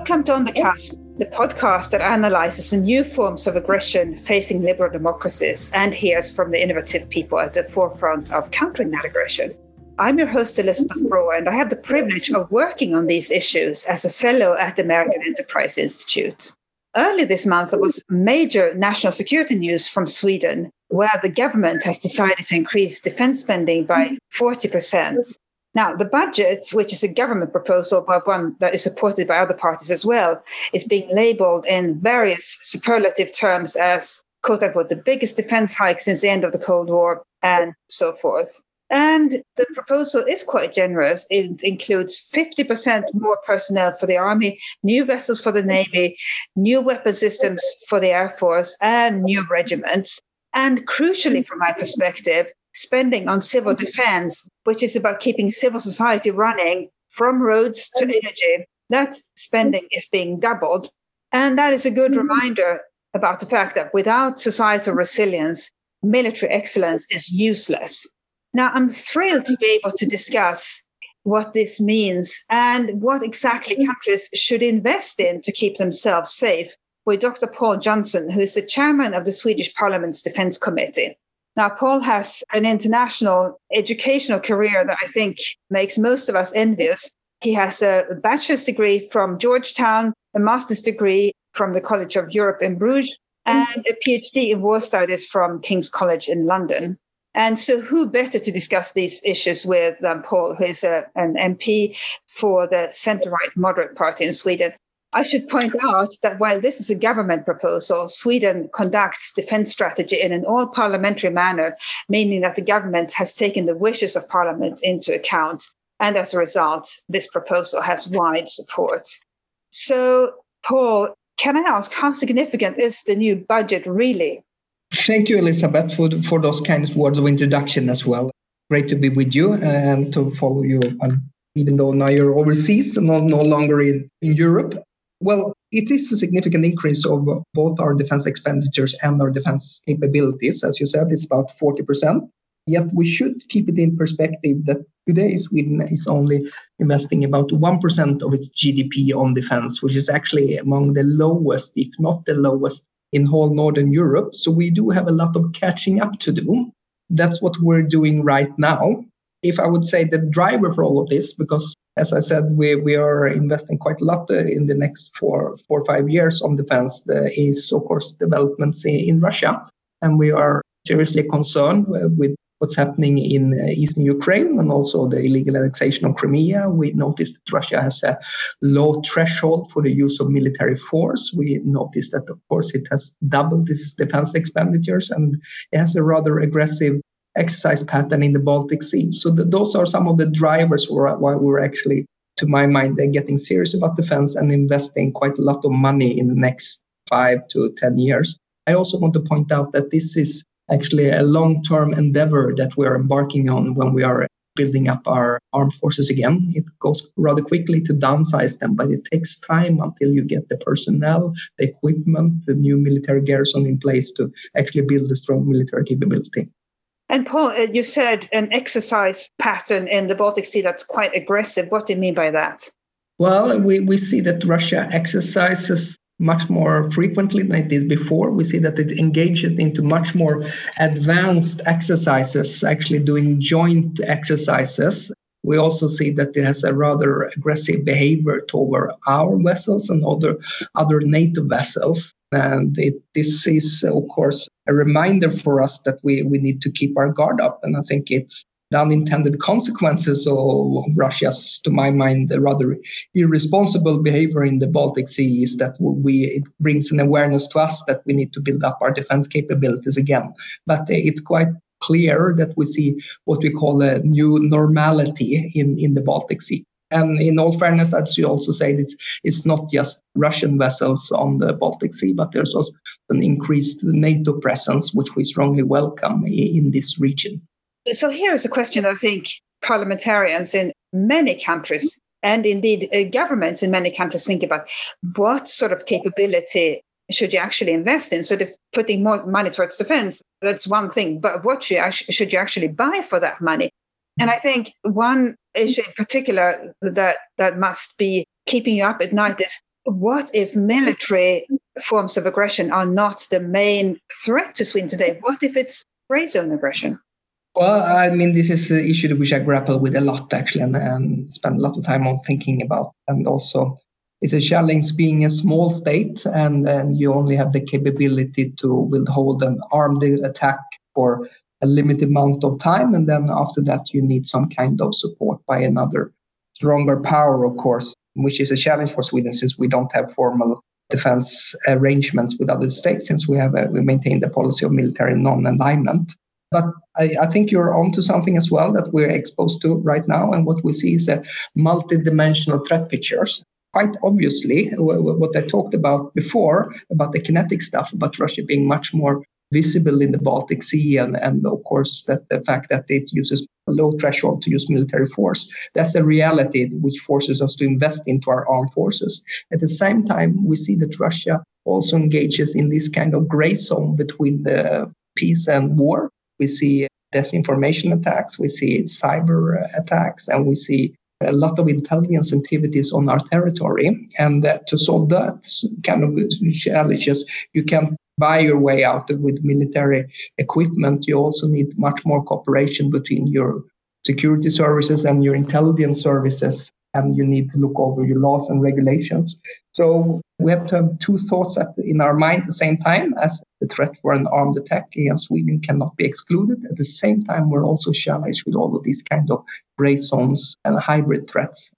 Welcome to On the Cusp, the podcast that analyzes the new forms of aggression facing liberal democracies and hears from the innovative people at the forefront of countering that aggression. I'm your host, Elisabeth Braw, and I have the privilege of working on these issues as a fellow at the American Enterprise Institute. Early this month, there was major national security news from Sweden, where the government has decided to increase defense spending by 40%. Now, the budget, which is a government proposal, but one that is supported by other parties as well, is being labeled in various superlative terms as, quote unquote, the biggest defense hike since the end of the Cold War, and so forth. And the proposal is quite generous. It includes 50% more personnel for the Army, new vessels for the Navy, new weapon systems for the Air Force, and new regiments. And crucially, from my perspective, spending on civil defense, which is about keeping civil society running from roads to energy, that spending is being doubled. And that is a good mm-hmm. reminder about the fact that without societal resilience, military excellence is useless. Now, I'm thrilled to be able to discuss what this means and what exactly mm-hmm. countries should invest in to keep themselves safe with Dr. Pål Jonson, who is the chairman of the Swedish Parliament's Defense Committee. Now, Pål has an international educational career that I think makes most of us envious. He has a bachelor's degree from Georgetown, a master's degree from the College of Europe in Bruges, mm-hmm. and a PhD in war studies from King's College in London. And so, who better to discuss these issues with than Pål, who is a, an MP for the centre right moderate party in Sweden? I should point out that while this is a government proposal, Sweden conducts defense strategy in an all parliamentary manner, meaning that the government has taken the wishes of parliament into account. And as a result, this proposal has wide support. So, Pål, can I ask how significant is the new budget really? Thank you, Elisabeth, for, for those kind words of introduction as well. Great to be with you and to follow you, um, even though now you're overseas no, no longer in, in Europe. Well, it is a significant increase of both our defense expenditures and our defense capabilities. As you said, it's about 40%. Yet we should keep it in perspective that today Sweden is only investing about 1% of its GDP on defense, which is actually among the lowest, if not the lowest, in whole Northern Europe. So we do have a lot of catching up to do. That's what we're doing right now. If I would say the driver for all of this, because as I said, we, we are investing quite a lot uh, in the next four, four or five years on defense. There is, of course, developments in, Russia. And we are seriously concerned uh, with what's happening in uh, eastern Ukraine and also the illegal annexation of Crimea. We noticed that Russia has a low threshold for the use of military force. We noticed that, of course, it has doubled its defense expenditures and it has a rather aggressive exercise pattern in the Baltic Sea. So those are some of the drivers why we're actually, to my mind, they're getting serious about defense and investing quite a lot of money in the next five to 10 years. I also want to point out that this is actually a long term endeavor that we're embarking on when we are building up our armed forces again. It goes rather quickly to downsize them, but it takes time until you get the personnel, the equipment, the new military garrison in place to actually build a strong military capability. And Pål, uh, you said an exercise pattern in the Baltic Sea that's quite aggressive. What do you mean by that? Well, we, we see that Russia exercises much more frequently than it did before. We see that it engages into much more advanced exercises, actually doing joint exercises. We also see that it has a rather aggressive behavior toward our vessels and other other NATO vessels. And it, this is, of course, a reminder for us that we, we need to keep our guard up. And I think it's the unintended consequences of Russia's, to my mind, rather irresponsible behavior in the Baltic Sea is that we it brings an awareness to us that we need to build up our defense capabilities again. But uh, it's quite clear that we see what we call a new normality in, in the Baltic Sea. And in all fairness, as you also said, it's it's not just Russian vessels on the Baltic Sea, but there's also an increased NATO presence, which we strongly welcome in this region. So here is a question I think parliamentarians in many countries and indeed uh, governments in many countries think about what sort of capability should you actually invest in? So the, putting more money towards defense, that's one thing. But what should you, should you actually buy for that money? And I think one issue in particular that that must be keeping you up at night is what if military forms of aggression are not the main threat to Sweden today? What if it's gray zone aggression? Well, I mean, this is an issue which I grapple with a lot actually, and, and spend a lot of time on thinking about. And also, it's a challenge being a small state, and then you only have the capability to withhold an armed attack for a limited amount of time, and then after that, you need some kind of support by another stronger power, of course, which is a challenge for Sweden since we don't have formal defense arrangements with other states, since we have a, we maintain the policy of military non-alignment. But I, I, think you're onto something as well that we're exposed to right now. And what we see is a multi-dimensional threat pictures. Quite obviously, what I talked about before, about the kinetic stuff, about Russia being much more visible in the Baltic Sea, and, and of course that the fact that it uses a low threshold to use military force. That's a reality which forces us to invest into our armed forces. At the same time, we see that Russia also engages in this kind of gray zone between the peace and war we see disinformation attacks, we see cyber attacks, and we see a lot of intelligence activities on our territory. And uh, to solve that kind of challenges, you can't buy your way out with military equipment. You also need much more cooperation between your security services and your intelligence services and you need to look over your laws and regulations. So we have to have two thoughts at, in our mind at the same time as the threat for an armed attack against Sweden cannot be excluded. At the same time, we're also challenged with all of these kind of gray zones and hybrid threats.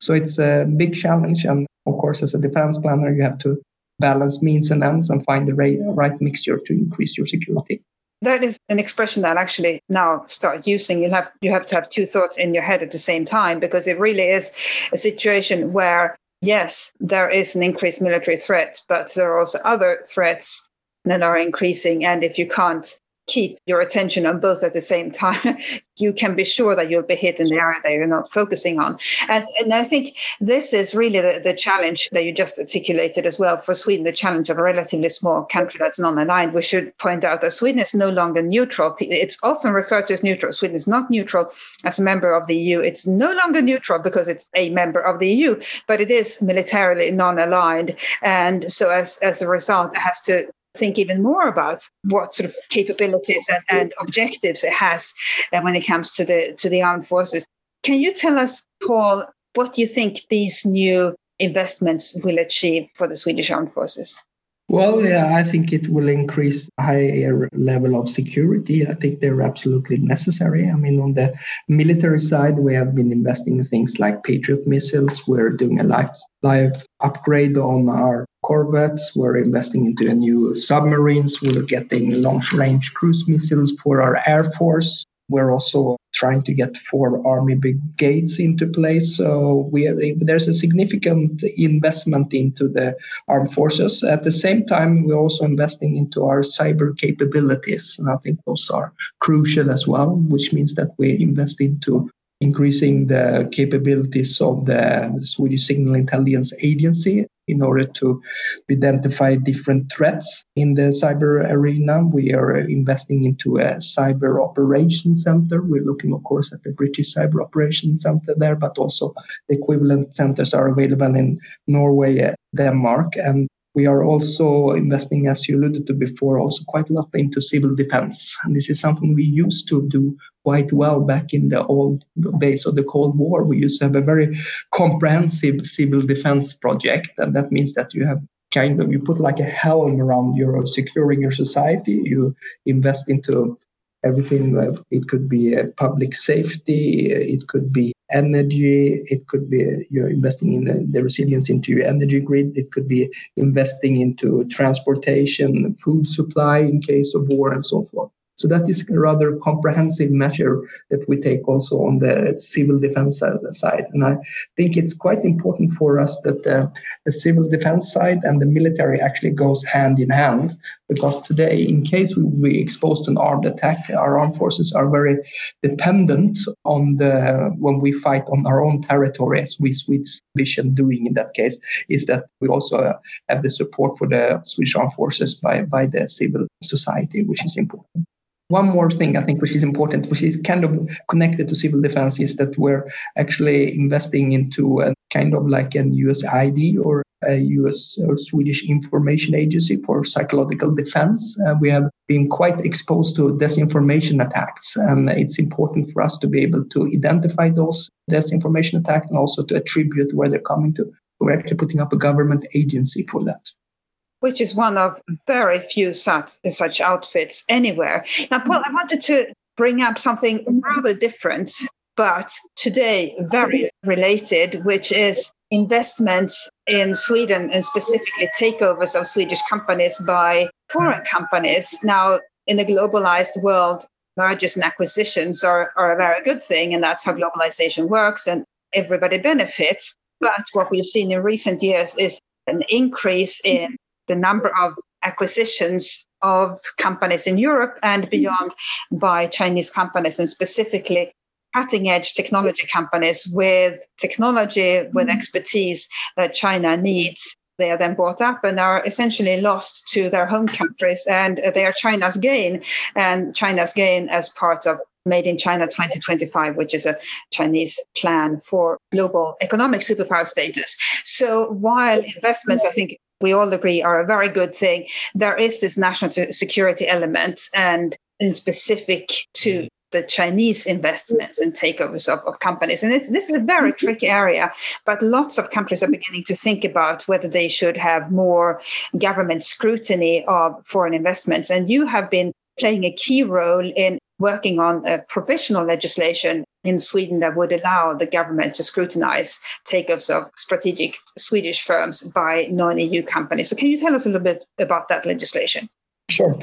So it's a big challenge. And of course, as a defense planner, you have to balance means and ends and find the right, mixture to increase your security that is an expression that I actually now start using. You have you have to have two thoughts in your head at the same time because it really is a situation where yes, there is an increased military threat, but there are also other threats that are increasing. And if you can't keep your attention on both at the same time, you can be sure that you'll be hit in the area that you're not focusing on. And, and I think this is really the, the challenge that you just articulated as well for Sweden, the challenge of a relatively small country that's non aligned. We should point out that Sweden is no longer neutral. It's often referred to as neutral. Sweden is not neutral as a member of the EU. It's no longer neutral because it's a member of the EU, but it is militarily non aligned. And so, as, as a result, it has to think even more about what sort of capabilities and, and objectives it has uh, when it comes to the to the armed forces. Can you tell us, Pål, what you think these new investments will achieve for the Swedish armed forces? Well, yeah, I think it will increase higher level of security. I think they're absolutely necessary. I mean, on the military side, we have been investing in things like Patriot missiles. We're doing a live, live upgrade on our corvettes. We're investing into a new submarines. We're getting long-range cruise missiles for our air force. We're also trying to get four army brigades into place. So we there's a significant investment into the armed forces. At the same time, we're also investing into our cyber capabilities. And I think those are crucial as well, which means that we invest into increasing the capabilities of the Swedish Signal Intelligence Agency in order to identify different threats in the cyber arena. We are investing into a cyber operations center. We're looking, of course, at the British Cyber Operations Center there, but also the equivalent centers are available in Norway, and Denmark, and we are also investing, as you alluded to before, also quite a lot into civil defense. And this is something we used to do quite well back in the old days of the Cold War. We used to have a very comprehensive civil defense project. And that means that you have kind of, you put like a helm around your securing your society. You invest into everything. It could be uh, public safety. Uh, it could be energy. It could be uh, you're investing in the resilience into your energy grid. It could be investing into transportation, food supply in case of war, and so forth. So that is a rather comprehensive measure that we take also on the civil defense side. And I think it's quite important for us that the, the civil defense side and the military actually goes hand in hand because today, in case we be exposed to an armed attack, our armed forces are very dependent on the when we fight on our own territory, as we Swedes vision doing in that case, is that we also uh, have the support for the Swedish armed forces by, by the civil society, which is important. One more thing I think which is important, which is kind of connected to civil defense, is that we're actually investing into a kind of like an USAID or a US or Swedish Information Agency for Psychological Defense. Uh, we have been quite exposed to disinformation attacks, and it's important for us to be able to identify those disinformation attacks and also to attribute where they're coming to. We're actually putting up a government agency for that which is one of very few such, such outfits anywhere. Now, Paul, I wanted to bring up something rather different, but today very related, which is investments in Sweden and specifically takeovers of Swedish companies by foreign companies. Now, in a globalized world, mergers and acquisitions are, are a very good thing, and that's how globalization works, and everybody benefits. But what we've seen in recent years is an increase in the number of acquisitions of companies in Europe and beyond by Chinese companies, and specifically cutting edge technology companies with technology, with mm-hmm. expertise that China needs. They are then bought up and are essentially lost to their home countries, and they are China's gain, and China's gain as part of Made in China 2025, which is a Chinese plan for global economic superpower status. So while investments, I think we all agree are a very good thing, there is this national security element and in specific to the Chinese investments and takeovers of, of companies. And this is a very mm-hmm. tricky area, but lots of countries are beginning to think about whether they should have more government scrutiny of foreign investments. And you have been playing a key role in working on a provisional legislation in Sweden that would allow the government to scrutinize takeoffs of strategic Swedish firms by non EU companies. So, can you tell us a little bit about that legislation? Sure.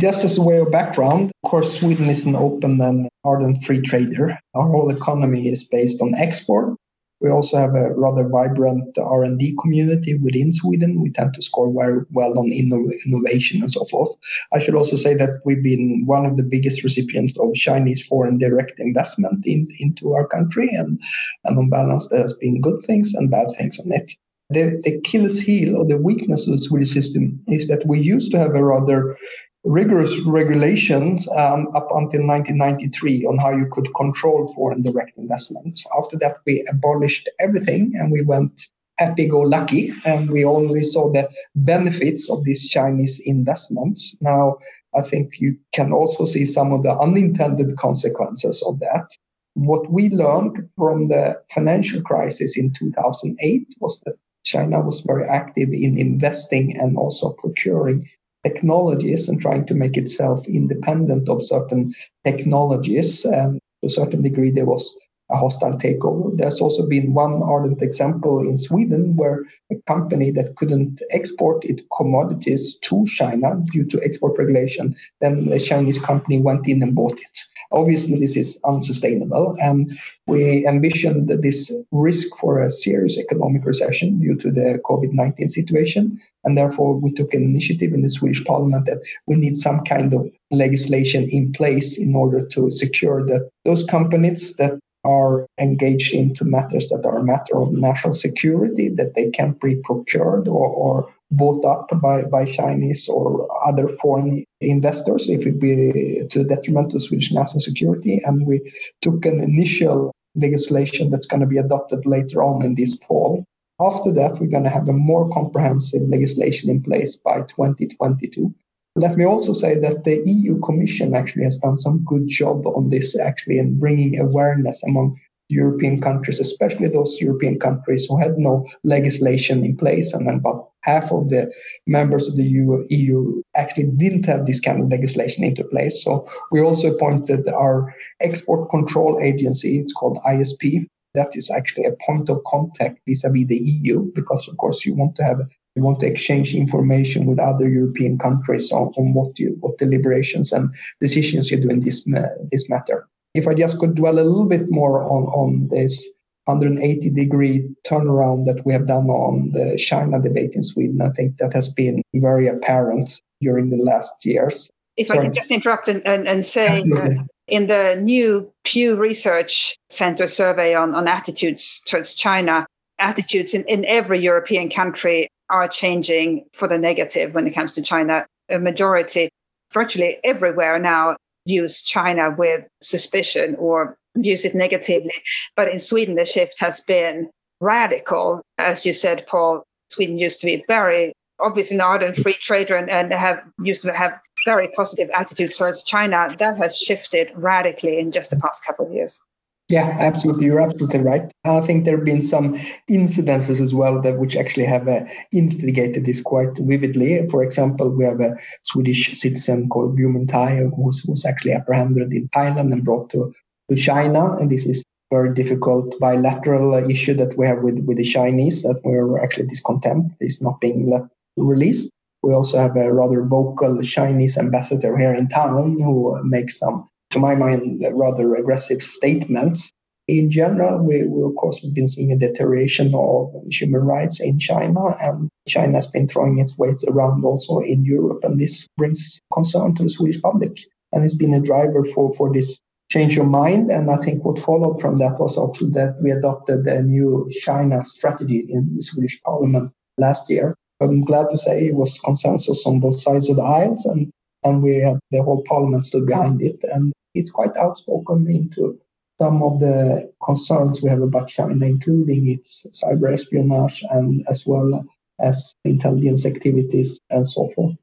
Just as a way of background, of course, Sweden is an open and ardent free trader. Our whole economy is based on export. We also have a rather vibrant R&D community within Sweden. We tend to score very well on innovation and so forth. I should also say that we've been one of the biggest recipients of Chinese foreign direct investment in, into our country, and, and on balance, there has been good things and bad things on it. The, the Achilles heel or the weakness of the Swedish system is that we used to have a rather rigorous regulations um, up until 1993 on how you could control foreign direct investments. After that, we abolished everything and we went happy go lucky and we only saw the benefits of these Chinese investments. Now, I think you can also see some of the unintended consequences of that. What we learned from the financial crisis in 2008 was that China was very active in investing and also procuring technologies and trying to make itself independent of certain technologies. And to a certain degree, there was a hostile takeover. There's also been one ardent example in Sweden where a company that couldn't export its commodities to China due to export regulation, then a Chinese company went in and bought it. Obviously, this is unsustainable, and we envisioned this risk for a serious economic recession due to the COVID 19 situation. And therefore, we took an initiative in the Swedish parliament that we need some kind of legislation in place in order to secure that those companies that are engaged into matters that are a matter of national security, that they can be procured or, or bought up by, by Chinese or other foreign investors if it be to the detriment of Swedish national security. And we took an initial legislation that's going to be adopted later on in this fall. After that, we're going to have a more comprehensive legislation in place by 2022. Let me also say that the EU Commission actually has done some good job on this actually in bringing awareness among European countries, especially those European countries who had no legislation in place. And about half of the members of the EU, EU, actually didn't have this kind of legislation into place. So we also appointed our export control agency, it's called ISP. That is actually a point of contact vis-a-vis the EU, because of course you want to have you want to exchange information with other European countries on, on what you, what deliberations and decisions you do in this uh, this matter if I just could dwell a little bit more on, on this 180 degree turnaround that we have done on the China debate in Sweden, I think that has been very apparent during the last years. If Sorry. I can just interrupt and, and, and say, uh, in the new Pew Research Center survey on, on attitudes towards China, attitudes in, in every European country are changing for the negative when it comes to China. A majority, virtually everywhere now, views China with suspicion or views it negatively. But in Sweden, the shift has been radical. As you said, Pål, Sweden used to be very obviously an ardent free trader and, and have used to have very positive attitude towards China. That has shifted radically in just the past couple of years. Yeah, absolutely. You're absolutely right. I think there have been some incidences as well that which actually have uh, instigated this quite vividly. For example, we have a Swedish citizen called Gui Minhai who was, actually apprehended in Thailand and brought to, to China. And this is a very difficult bilateral issue that we have with, with the Chinese that we're actually discontent is not being let released. We also have a rather vocal Chinese ambassador here in town who makes some to my mind, rather aggressive statements. In general, we, we of course have been seeing a deterioration of human rights in China, and China has been throwing its weight around also in Europe, and this brings concern to the Swedish public, and it's been a driver for for this change of mind. And I think what followed from that was also that we adopted a new China strategy in the Swedish Parliament last year. I'm glad to say it was consensus on both sides of the aisles, and and we had the whole parliament stood behind it. And it's quite outspoken into some of the concerns we have about China, including its cyber espionage and as well as intelligence activities and so forth.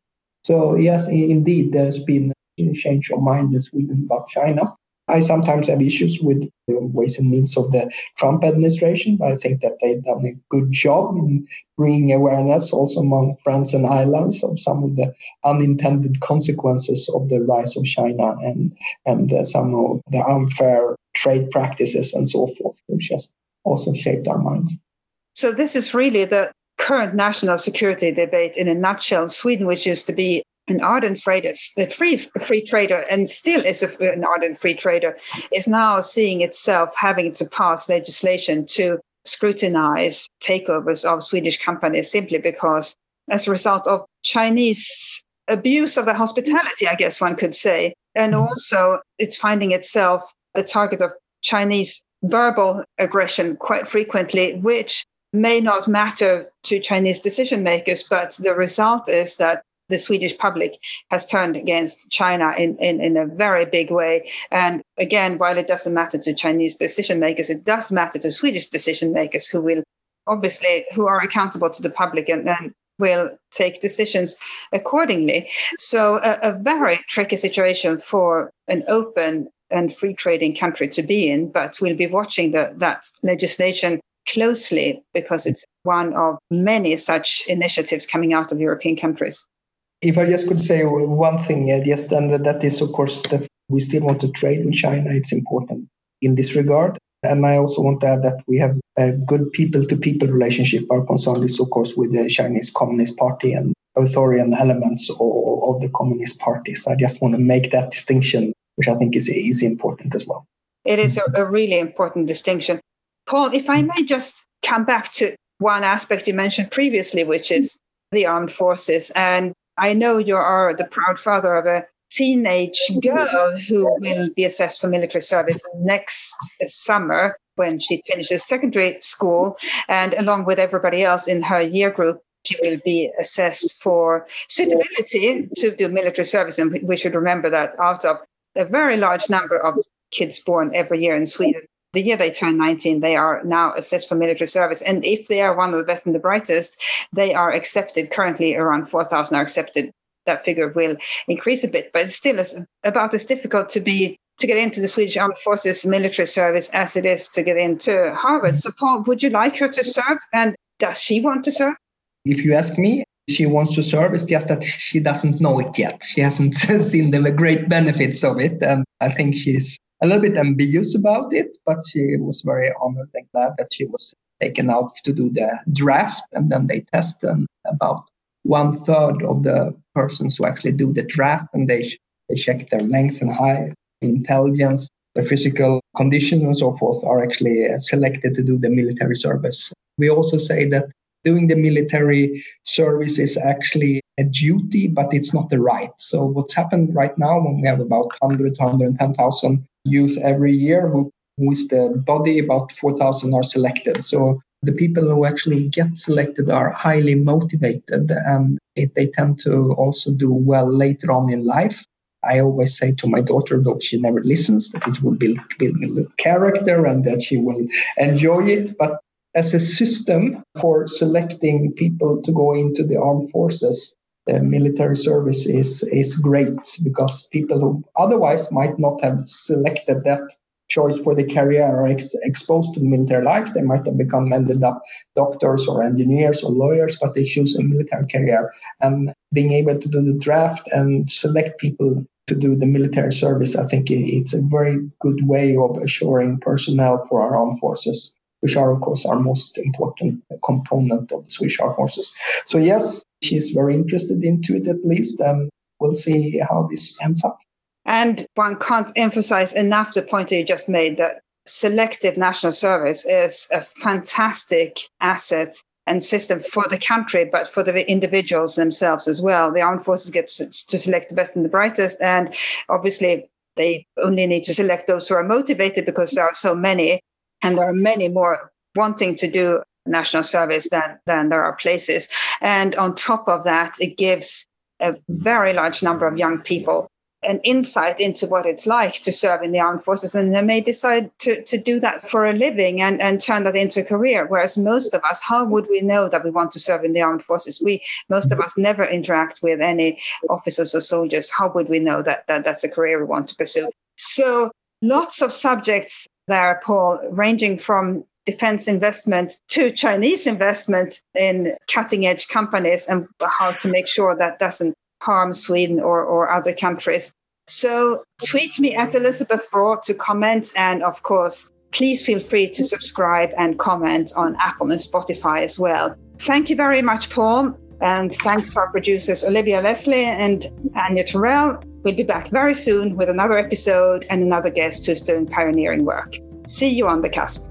So yes, indeed, there's been a change of mind in Sweden about China. I sometimes have issues with the ways and means of the Trump administration, but I think that they've done a good job in bringing awareness also among friends and allies of some of the unintended consequences of the rise of China and and uh, some of the unfair trade practices and so forth, which has also shaped our minds. So this is really the current national security debate in a nutshell. Sweden, which used to be an ardent trader, a free free trader, and still is a, an ardent free trader, is now seeing itself having to pass legislation to scrutinize takeovers of Swedish companies simply because, as a result of Chinese abuse of the hospitality, I guess one could say, and mm-hmm. also it's finding itself the target of Chinese verbal aggression quite frequently, which may not matter to Chinese decision makers, but the result is that the Swedish public has turned against China in, in, in a very big way. And again, while it doesn't matter to Chinese decision makers, it does matter to Swedish decision makers who will obviously who are accountable to the public and, and will take decisions accordingly. So a, a very tricky situation for an open and free trading country to be in, but we'll be watching the, that legislation closely because it's one of many such initiatives coming out of European countries. If I just could say one thing, yes, and that is, of course, that we still want to trade with China. It's important in this regard. And I also want to add that we have a good people to people relationship. Our concern is, of course, with the Chinese Communist Party and authoritarian elements of, of the Communist parties. I just want to make that distinction, which I think is, is important as well. It is a, a really important distinction. Pål, if I may just come back to one aspect you mentioned previously, which is the armed forces. And I know you are the proud father of a teenage girl who will be assessed for military service next summer when she finishes secondary school. And along with everybody else in her year group, she will be assessed for suitability to do military service. And we should remember that out of a very large number of kids born every year in Sweden, the year they turn 19, they are now assessed for military service. And if they are one of the best and the brightest, they are accepted. Currently, around 4,000 are accepted. That figure will increase a bit, but it's still about as difficult to be to get into the Swedish Armed Forces military service as it is to get into Harvard. So, Pål, would you like her to serve? And does she want to serve? If you ask me, she wants to serve. It's just that she doesn't know it yet. She hasn't seen the great benefits of it. And I think she's a little bit ambiguous about it, but she was very honored and glad that she was taken out to do the draft. And then they test them about one third of the persons who actually do the draft and they, they check their length and height, intelligence, their physical conditions and so forth are actually uh, selected to do the military service. We also say that doing the military service is actually a duty, but it's not the right. So what's happened right now when we have about 100 110,000 youth every year who, who is the body, about 4,000 are selected. So the people who actually get selected are highly motivated and it, they tend to also do well later on in life. I always say to my daughter, though she never listens, that it will build, build character and that she will enjoy it. But as a system for selecting people to go into the armed forces, the military service is, is great because people who otherwise might not have selected that choice for the career or ex- exposed to the military life. They might have become ended up doctors or engineers or lawyers, but they choose a military career. And being able to do the draft and select people to do the military service, I think it's a very good way of assuring personnel for our armed forces which are, of course, our most important component of the Swedish Armed Forces. So, yes, she's very interested into it at least, and we'll see how this ends up. And one can't emphasize enough the point that you just made that selective national service is a fantastic asset and system for the country, but for the individuals themselves as well. The armed forces get to select the best and the brightest, and obviously they only need to select those who are motivated because there are so many and there are many more wanting to do national service than, than there are places. And on top of that, it gives a very large number of young people an insight into what it's like to serve in the armed forces. And they may decide to, to do that for a living and, and turn that into a career. Whereas most of us how would we know that we want to serve in the armed forces? We most of us never interact with any officers or soldiers. How would we know that, that that's a career we want to pursue? So lots of subjects there, Paul, ranging from defense investment to Chinese investment in cutting edge companies and how to make sure that doesn't harm Sweden or, or other countries. So tweet me at Elisabeth Braw to comment. And of course, please feel free to subscribe and comment on Apple and Spotify as well. Thank you very much, Pål. And thanks to our producers, Olivia Leslie and Anya Terrell. We'll be back very soon with another episode and another guest who's doing pioneering work. See you on the cusp.